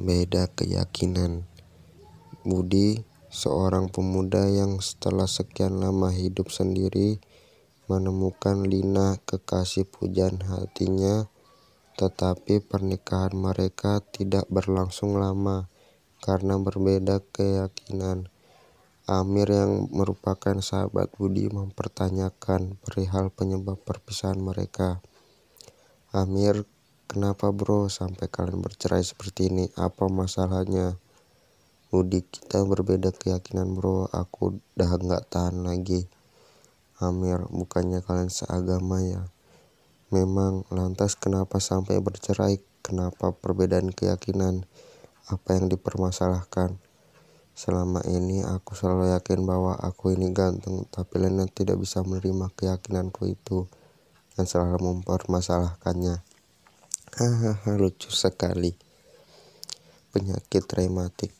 beda keyakinan. Budi, seorang pemuda yang setelah sekian lama hidup sendiri, menemukan Lina, kekasih pujaan hatinya, tetapi pernikahan mereka tidak berlangsung lama karena berbeda keyakinan. Amir yang merupakan sahabat Budi mempertanyakan perihal penyebab perpisahan mereka. Amir Kenapa bro sampai kalian bercerai seperti ini? Apa masalahnya? Budi kita berbeda keyakinan bro, aku udah nggak tahan lagi. Amir, bukannya kalian seagama ya? Memang, lantas kenapa sampai bercerai? Kenapa perbedaan keyakinan? Apa yang dipermasalahkan? Selama ini aku selalu yakin bahwa aku ini ganteng, tapi Lena tidak bisa menerima keyakinanku itu dan selalu mempermasalahkannya. Hahaha lucu sekali. Penyakit rematik.